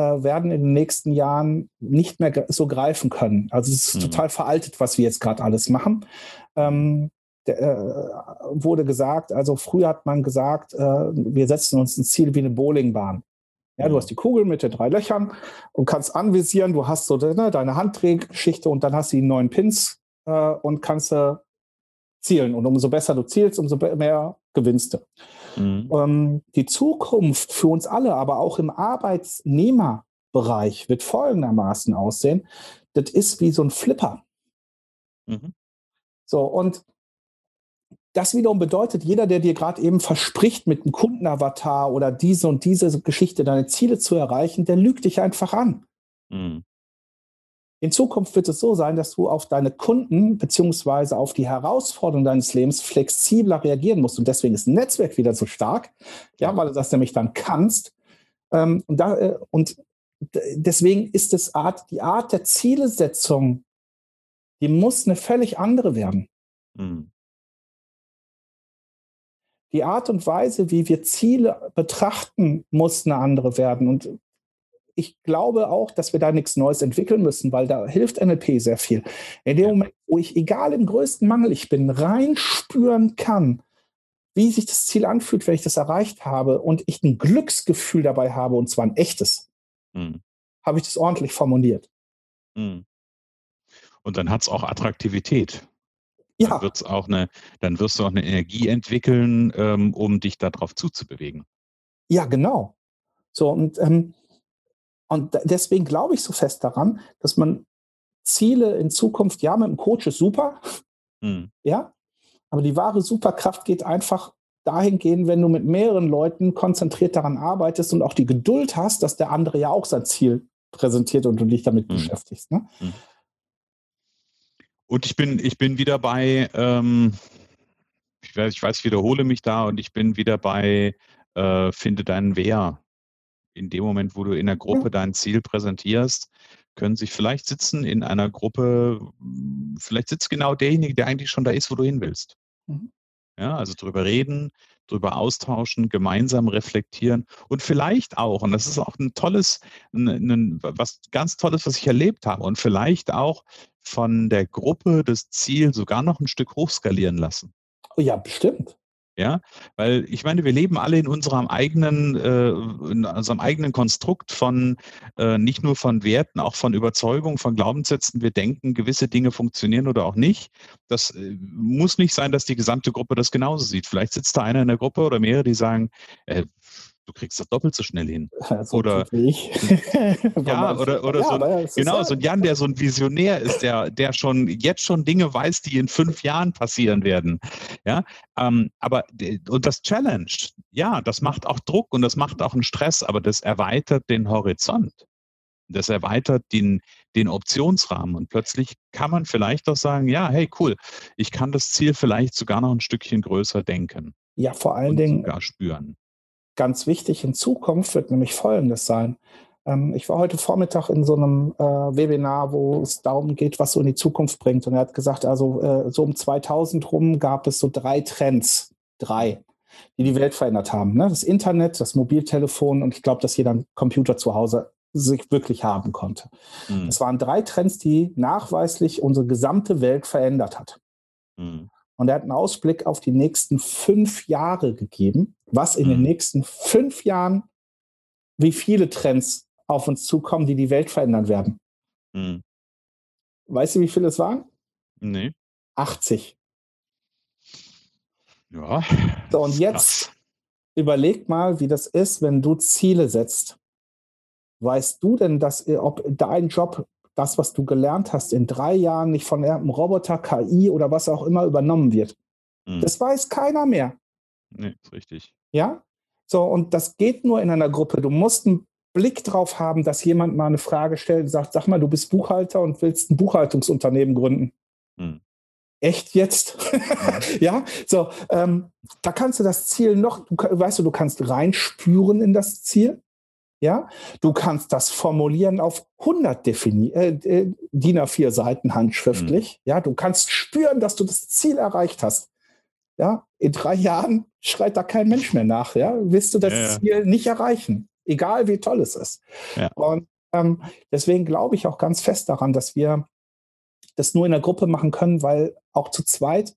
werden in den nächsten Jahren nicht mehr so greifen können. Also es ist mhm. total veraltet, was wir jetzt gerade alles machen. Ähm, der, äh, wurde gesagt, also früher hat man gesagt, äh, wir setzen uns ein Ziel wie eine Bowlingbahn. Ja, du hast die Kugel mit den drei Löchern und kannst anvisieren, du hast so ne, deine Handdrehgeschichte und dann hast du die neuen Pins äh, und kannst äh, zielen. Und umso besser du zielst, umso mehr gewinnst du. Mhm. Ähm, die Zukunft für uns alle, aber auch im Arbeitnehmerbereich wird folgendermaßen aussehen. Das ist wie so ein Flipper. Mhm. So, und das wiederum bedeutet, jeder, der dir gerade eben verspricht, mit einem Kundenavatar oder diese und diese Geschichte deine Ziele zu erreichen, der lügt dich einfach an. Mhm. In Zukunft wird es so sein, dass du auf deine Kunden beziehungsweise auf die Herausforderungen deines Lebens flexibler reagieren musst. Und deswegen ist ein Netzwerk wieder so stark, ja, weil du das nämlich dann kannst. Ähm, und, da, äh, und deswegen ist es Art, die Art der Zielesetzung, die muss eine völlig andere werden. Mhm. Die Art und Weise, wie wir Ziele betrachten, muss eine andere werden. Und ich glaube auch, dass wir da nichts Neues entwickeln müssen, weil da hilft NLP sehr viel. In dem Moment, wo ich, egal im größten Mangel ich bin, reinspüren kann, wie sich das Ziel anfühlt, wenn ich das erreicht habe und ich ein Glücksgefühl dabei habe, und zwar ein echtes, mhm. habe ich das ordentlich formuliert. Mhm. Und dann hat es auch Attraktivität. Ja. Dann, wird's auch eine, dann wirst du auch eine Energie entwickeln, ähm, um dich darauf zuzubewegen. Ja, genau. So, und ähm, und deswegen glaube ich so fest daran, dass man Ziele in Zukunft, ja, mit dem Coach ist super, mhm. ja, aber die wahre Superkraft geht einfach dahin gehen, wenn du mit mehreren Leuten konzentriert daran arbeitest und auch die Geduld hast, dass der andere ja auch sein Ziel präsentiert und du dich damit mhm. beschäftigst. Ne? Mhm. Und ich bin, ich bin wieder bei, ähm, ich, weiß, ich weiß, wiederhole mich da und ich bin wieder bei, äh, finde deinen Wer in dem Moment, wo du in der Gruppe dein Ziel präsentierst, können sich vielleicht sitzen in einer Gruppe, vielleicht sitzt genau derjenige, der eigentlich schon da ist, wo du hin willst. Mhm. Ja, also drüber reden, drüber austauschen, gemeinsam reflektieren und vielleicht auch, und das ist auch ein tolles, ein, ein, was ganz Tolles, was ich erlebt habe, und vielleicht auch von der Gruppe das Ziel sogar noch ein Stück hochskalieren lassen. Oh ja, bestimmt. Ja, weil ich meine, wir leben alle in unserem eigenen, äh, in unserem eigenen Konstrukt von äh, nicht nur von Werten, auch von Überzeugung, von Glaubenssätzen. Wir denken, gewisse Dinge funktionieren oder auch nicht. Das äh, muss nicht sein, dass die gesamte Gruppe das genauso sieht. Vielleicht sitzt da einer in der Gruppe oder mehrere, die sagen, äh, du kriegst das doppelt so schnell hin. So oder ja, oder, oder ja, so, genau, so ein Jan, der so ein Visionär ist, der, der schon jetzt schon Dinge weiß, die in fünf Jahren passieren werden. Ja, ähm, aber und das Challenge, ja, das macht auch Druck und das macht auch einen Stress, aber das erweitert den Horizont. Das erweitert den, den Optionsrahmen und plötzlich kann man vielleicht auch sagen, ja, hey, cool, ich kann das Ziel vielleicht sogar noch ein Stückchen größer denken. Ja, vor allen Dingen sogar spüren ganz wichtig in Zukunft wird nämlich Folgendes sein. Ähm, ich war heute Vormittag in so einem äh, Webinar, wo es darum geht, was so in die Zukunft bringt. Und er hat gesagt, also äh, so um 2000 rum gab es so drei Trends, drei, die die Welt verändert haben. Ne? Das Internet, das Mobiltelefon und ich glaube, dass jeder einen Computer zu Hause sich wirklich haben konnte. Mhm. Es waren drei Trends, die nachweislich unsere gesamte Welt verändert hat. Mhm. Und er hat einen Ausblick auf die nächsten fünf Jahre gegeben, was in mhm. den nächsten fünf Jahren, wie viele Trends auf uns zukommen, die die Welt verändern werden. Mhm. Weißt du, wie viele es waren? Nee. 80. Ja. So, und jetzt krass. überleg mal, wie das ist, wenn du Ziele setzt. Weißt du denn, dass ob dein Job das, was du gelernt hast, in drei Jahren nicht von einem Roboter, KI oder was auch immer übernommen wird. Mhm. Das weiß keiner mehr. Nee, ist richtig. Ja? So, und das geht nur in einer Gruppe. Du musst ein Blick drauf haben, dass jemand mal eine Frage stellt und sagt, sag mal, du bist Buchhalter und willst ein Buchhaltungsunternehmen gründen. Hm. Echt jetzt? ja, so, ähm, da kannst du das Ziel noch, du, weißt du, du kannst reinspüren in das Ziel. Ja, du kannst das formulieren auf 100 Defini äh, äh DIN A4 Seiten handschriftlich. Mhm. Ja, du kannst spüren, dass du das Ziel erreicht hast. Ja, in drei Jahren schreit da kein Mensch mehr nach. Ja, wirst du das ja, Ziel nicht erreichen, egal wie toll es ist. Ja. Und ähm, deswegen glaube ich auch ganz fest daran, dass wir das nur in der Gruppe machen können, weil auch zu zweit,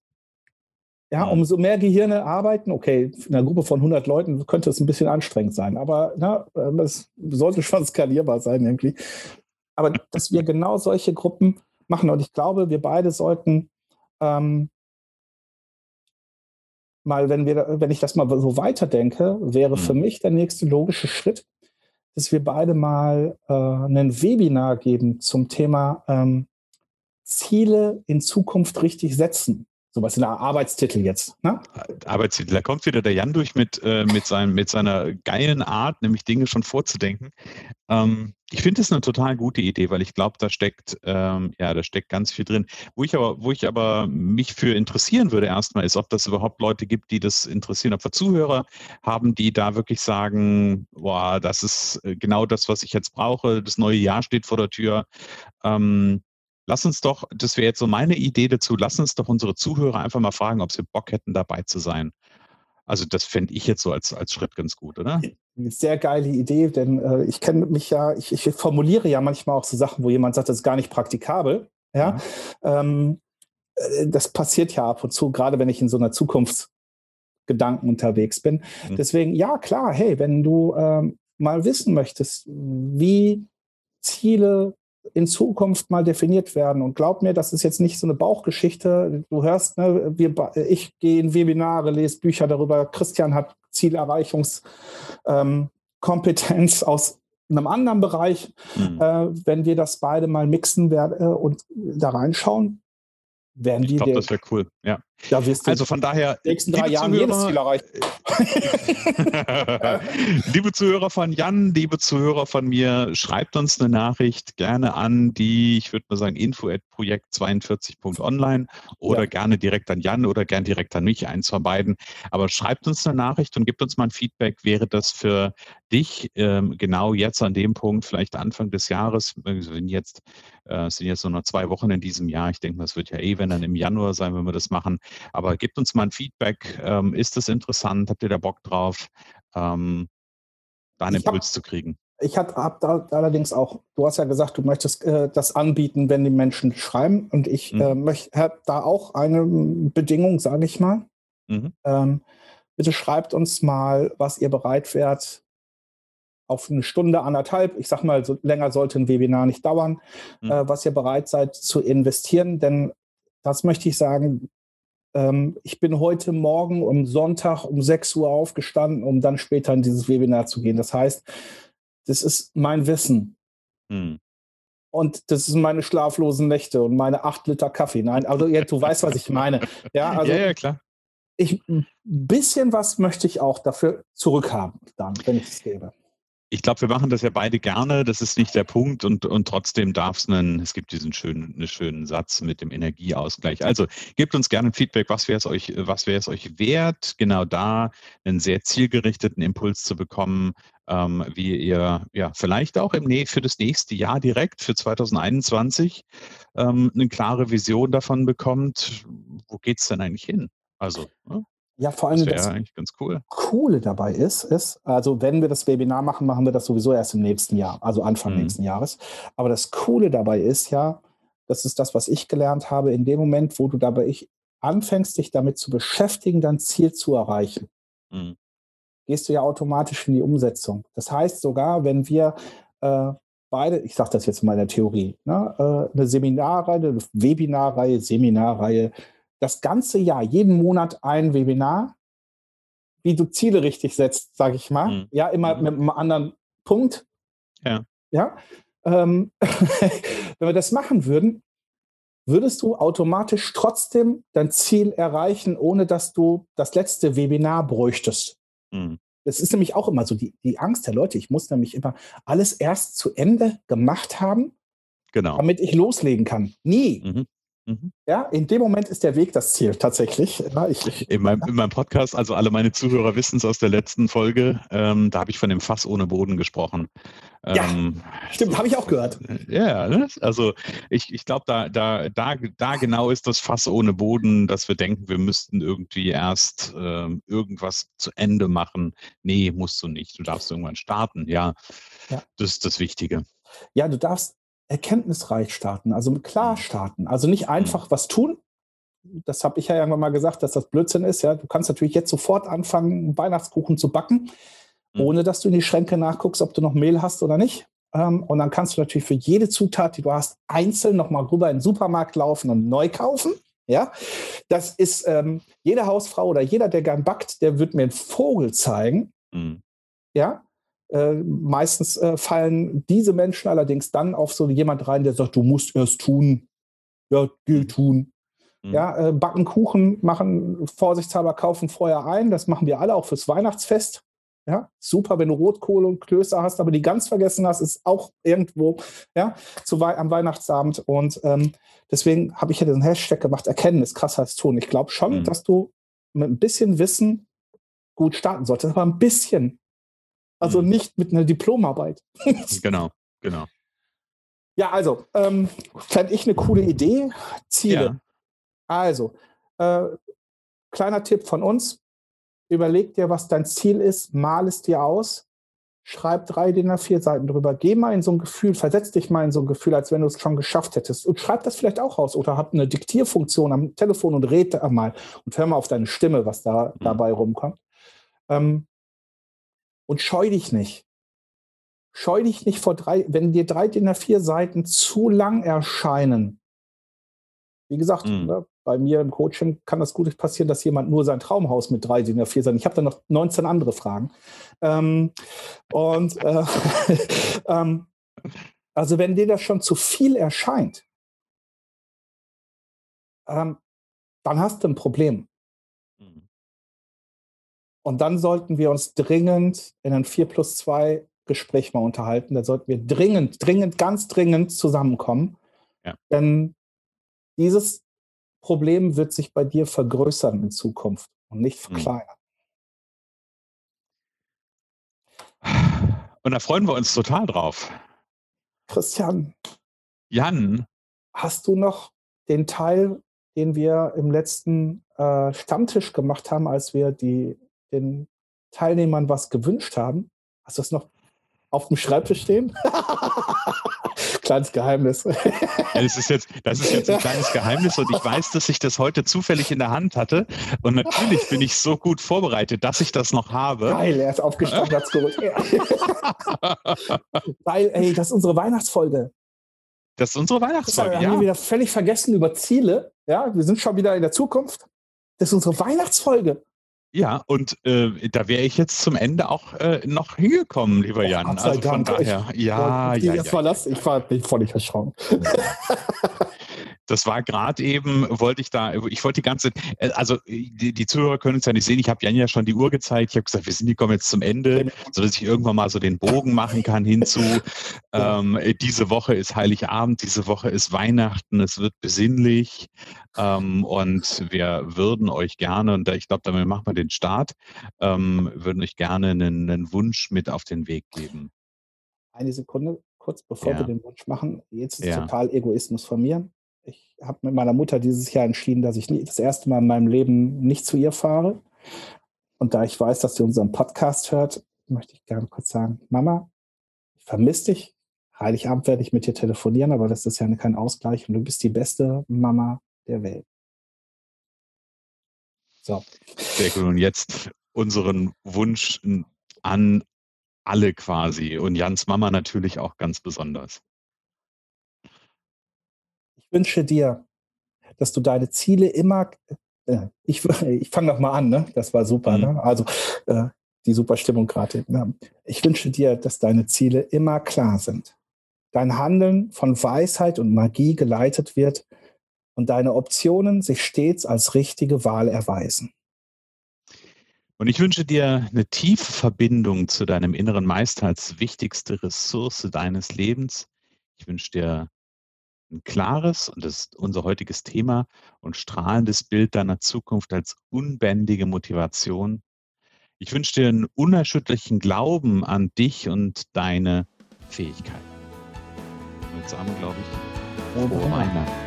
ja, mhm. umso mehr Gehirne arbeiten, okay, in einer Gruppe von 100 Leuten könnte es ein bisschen anstrengend sein, aber na, es sollte schon skalierbar sein irgendwie. Aber dass wir genau solche Gruppen machen und ich glaube, wir beide sollten ähm, mal, wenn wir, wenn ich das mal so weiterdenke, wäre mhm. für mich der nächste logische Schritt, dass wir beide mal äh, ein Webinar geben zum Thema ähm, Ziele in Zukunft richtig setzen. Sowas in der Arbeitstitel jetzt. Ne? Arbeitstitel. Da kommt wieder der Jan durch mit, äh, mit, seinem, mit seiner geilen Art, nämlich Dinge schon vorzudenken. Ähm, ich finde das eine total gute Idee, weil ich glaube, da steckt, ähm, ja, da steckt ganz viel drin. Wo ich aber, wo ich aber mich für interessieren würde erstmal, ist, ob das überhaupt Leute gibt, die das interessieren, ob wir Zuhörer haben, die da wirklich sagen, boah, das ist äh, genau das, was ich jetzt brauche. Das neue Jahr steht vor der Tür. Ähm, Lass uns doch, das wäre jetzt so meine Idee dazu, lass uns doch unsere Zuhörer einfach mal fragen, ob sie Bock hätten, dabei zu sein. Also das fände ich jetzt so als, als Schritt ganz gut, oder? Sehr geile Idee, denn äh, ich kenne mich ja, ich, ich, formuliere ja manchmal auch so Sachen, wo jemand sagt, das ist gar nicht praktikabel. Ja. ja. Ähm, äh, das passiert ja ab und zu, gerade wenn ich in so einer Zukunftsgedanken unterwegs bin. Mhm. Deswegen, ja, klar, hey, wenn du ähm, mal wissen möchtest, wie Ziele in Zukunft mal definiert werden. Und glaub mir, das ist jetzt nicht so eine Bauchgeschichte. Du hörst, ne, wir, ich gehe in Webinare, lese Bücher darüber. Christian hat Zielerreichungskompetenz ähm, aus einem anderen Bereich. Mhm. Äh, wenn wir das beide mal mixen werden äh, und da reinschauen, werden die. Ich glaube, das wäre cool. Ja. Ja, also von daher, nächsten drei Jahren Zuhörer, jedes Ziel erreicht. liebe Zuhörer von Jan, liebe Zuhörer von mir, schreibt uns eine Nachricht gerne an die, ich würde mal sagen, info at projekt 42.online oder ja. gerne direkt an Jan oder gerne direkt an mich, eins von beiden. Aber schreibt uns eine Nachricht und gebt uns mal ein Feedback. Wäre das für dich ähm, genau jetzt an dem Punkt, vielleicht Anfang des Jahres, wenn jetzt, äh, sind jetzt nur noch zwei Wochen in diesem Jahr, ich denke, das wird ja eh, wenn dann im Januar sein, wenn wir das machen, aber gebt uns mal ein Feedback. Ähm, ist das interessant? Habt ihr da Bock drauf, ähm, da einen ich Impuls hab, zu kriegen? Ich habe hab da allerdings auch, du hast ja gesagt, du möchtest äh, das anbieten, wenn die Menschen schreiben. Und ich mhm. äh, möchte habe da auch eine Bedingung, sage ich mal. Mhm. Ähm, bitte schreibt uns mal, was ihr bereit wärt, auf eine Stunde, anderthalb, ich sag mal, so länger sollte ein Webinar nicht dauern, mhm. äh, was ihr bereit seid zu investieren. Denn das möchte ich sagen, ähm, ich bin heute Morgen um Sonntag um 6 Uhr aufgestanden, um dann später in dieses Webinar zu gehen. Das heißt, das ist mein Wissen. Hm. Und das sind meine schlaflosen Nächte und meine acht Liter Kaffee. Nein, also ja, du weißt, was ich meine. Ja, also, ja, ja klar. Ich, ein bisschen was möchte ich auch dafür zurückhaben, dann, wenn ich es gebe ich glaube, wir machen das ja beide gerne. Das ist nicht der Punkt und, und trotzdem darf es einen, es gibt diesen schönen, schönen Satz mit dem Energieausgleich. Also gebt uns gerne Feedback, was wäre es euch, was wäre es euch wert, genau da einen sehr zielgerichteten Impuls zu bekommen, ähm, wie ihr ja vielleicht auch im für das nächste Jahr direkt für 2021 ähm, eine klare Vision davon bekommt, wo geht es denn eigentlich hin? Also, ne? Ja, vor allem das, eigentlich ganz cool. Coole dabei ist, ist, also wenn wir das Webinar machen, machen wir das sowieso erst im nächsten Jahr, also Anfang mhm. nächsten Jahres. Aber das Coole dabei ist ja, das ist das, was ich gelernt habe, in dem Moment, wo du dabei ich, anfängst, dich damit zu beschäftigen, dein Ziel zu erreichen, mhm. gehst du ja automatisch in die Umsetzung. Das heißt sogar, wenn wir äh, beide, ich sage das jetzt mal in der Theorie, ne, äh, eine Seminarreihe, eine Webinarreihe, Seminarreihe, das ganze Jahr, jeden Monat ein Webinar, wie du Ziele richtig setzt, sage ich mal. Mhm. Ja, immer mhm. mit einem anderen Punkt. Ja. Ja. Ähm, wenn wir das machen würden, würdest du automatisch trotzdem dein Ziel erreichen, ohne dass du das letzte Webinar bräuchtest. Mhm. Das ist nämlich auch immer so die, die Angst der Leute. Ich muss nämlich immer alles erst zu Ende gemacht haben, genau. damit ich loslegen kann. Nie. Mhm. Mhm. Ja, in dem Moment ist der Weg das Ziel, tatsächlich. Ja, ich, ich, in, meinem, in, meinem, Podcast, also alle meine Zuhörer wissen es aus der letzten Folge, ähm, da habe ich von dem Fass ohne Boden gesprochen. Ja, ähm, stimmt, habe ich auch gehört. Ja, ne? also ich, ich glaube, da, da, da, da genau ist das Fass ohne Boden, dass wir denken, wir müssten irgendwie erst ähm, irgendwas zu Ende machen. Nee, musst du nicht. Du darfst irgendwann starten. Ja, ja. das ist das Wichtige. Ja, du darfst erkenntnisreich starten, also klar mhm. starten. Also nicht einfach mhm. was tun. Das habe ich ja irgendwann mal gesagt, dass das Blödsinn ist. Ja, du kannst natürlich jetzt sofort anfangen, Weihnachtskuchen zu backen, mhm. ohne dass du in die Schränke nachguckst, ob du noch Mehl hast oder nicht. Ähm, und dann kannst du natürlich für jede Zutat, die du hast, einzeln nochmal rüber in den Supermarkt laufen und neu kaufen. Ja, das ist ähm, jede Hausfrau oder jeder, der gern backt, der wird mir einen Vogel zeigen. Mhm. Ja, äh, meistens äh, fallen diese Menschen allerdings dann auf so jemand rein, der sagt, du musst erst tun. Ja, geh mhm. tun. Mhm. Ja, äh, backen Kuchen, machen vorsichtshalber, kaufen vorher ein. Das machen wir alle auch fürs Weihnachtsfest. Ja, super, wenn du Rotkohl und Klöße hast, aber die ganz vergessen hast, ist auch irgendwo ja, zu Wei am Weihnachtsabend. Und ähm, deswegen habe ich ja diesen Hashtag gemacht, Erkenntnis, krass als tun. Ich glaube schon, mhm. dass du mit ein bisschen Wissen gut starten solltest, aber ein bisschen. Also mhm. nicht mit einer Diplomarbeit. genau, genau. Ja, also, ähm, fände ich eine coole Idee. Ziele. Ja. Also, äh, kleiner Tipp von uns. Überleg dir, was dein Ziel ist, mal es dir aus, schreib drei DIN A4 Seiten drüber, geh mal in so ein Gefühl, versetz dich mal in so ein Gefühl, als wenn du es schon geschafft hättest und schreib das vielleicht auch aus oder hab eine Diktierfunktion am Telefon und red mal und hör mal auf deine Stimme, was da mhm. dabei rumkommt. Ähm, und scheu dich nicht. Scheu dich nicht vor drei, wenn dir drei DIN A4 Seiten zu lang erscheinen. Wie gesagt, mhm. ne, bei mir im Coaching kann das gut passieren, dass jemand nur sein Traumhaus mit drei DIN A4 Seiten. Ich habe dann noch 19 andere Fragen. Ähm, und äh, ähm, also wenn dir das schon zu viel erscheint, ähm, dann hast du ein Problem. Und dann sollten wir uns dringend in ein 4 plus 2 Gespräch mal unterhalten. Da sollten wir dringend, dringend, ganz dringend zusammenkommen. Ja. Denn dieses Problem wird sich bei dir vergrößern in Zukunft und nicht mhm. verkleinern. Und da freuen wir uns total drauf. Christian. Jan. Hast du noch den Teil, den wir im letzten äh, Stammtisch gemacht haben, als wir die den Teilnehmern was gewünscht haben. Hast du das noch auf dem Schreibtisch stehen? kleines Geheimnis. das, ist jetzt, das ist jetzt ein kleines Geheimnis und ich weiß, dass ich das heute zufällig in der Hand hatte. Und natürlich bin ich so gut vorbereitet, dass ich das noch habe. Geil, er ist aufgestanden, hat es geholt. Weil, ey, das ist unsere Weihnachtsfolge. Das ist unsere Weihnachtsfolge. Das haben wir wieder völlig vergessen über Ziele. Ja, wir sind schon wieder in der Zukunft. Das ist unsere Weihnachtsfolge. Ja, und äh, da wäre ich jetzt zum Ende auch äh, noch hingekommen, lieber Jan. Gott sei also von Dank. daher, ich, ja, ja, ja, ja. Ich war völlig erschrocken. das war gerade eben, wollte ich da, ich wollte die ganze, äh, also die, die Zuhörer können es ja nicht sehen, ich habe Jan ja schon die Uhr gezeigt, ich habe gesagt, wir sind, die kommen jetzt zum Ende, sodass ich irgendwann mal so den Bogen machen kann hinzu, ähm, diese Woche ist Heiligabend, diese Woche ist Weihnachten, es wird besinnlich ähm, und wir würden euch gerne, und ich glaube, damit machen wir den Start, ähm, würden euch gerne einen, einen Wunsch mit auf den Weg geben. Eine Sekunde, kurz bevor ja. wir den Wunsch machen. Jetzt ist ja. total Egoismus von mir ich habe mit meiner Mutter dieses Jahr entschieden, dass ich das erste Mal in meinem Leben nicht zu ihr fahre. Und da ich weiß, dass sie unseren Podcast hört, möchte ich gerne kurz sagen, Mama, ich vermisse dich. Heiligabend werde ich mit dir telefonieren, aber das ist ja kein Ausgleich und du bist die beste Mama der Welt. So. Sehr gut. Und jetzt unseren Wunsch an alle quasi und Jans Mama natürlich auch ganz besonders. Ich wünsche dir, dass du deine Ziele immer, äh, ich, ich fange noch mal an, ne? das war super, mhm. ne? also äh, die super Stimmung gerade. Ne? Ich wünsche dir, dass deine Ziele immer klar sind. Dein Handeln von Weisheit und Magie geleitet wird und deine Optionen sich stets als richtige Wahl erweisen. Und ich wünsche dir eine tiefe Verbindung zu deinem inneren Meister als wichtigste Ressource deines Lebens. Ich wünsche dir ein klares, und das ist unser heutiges Thema, und strahlendes Bild deiner Zukunft als unbändige Motivation. Ich wünsche dir einen unerschütterlichen Glauben an dich und deine Fähigkeiten. Sagen wir, glaube ich, frohe Weihnachten.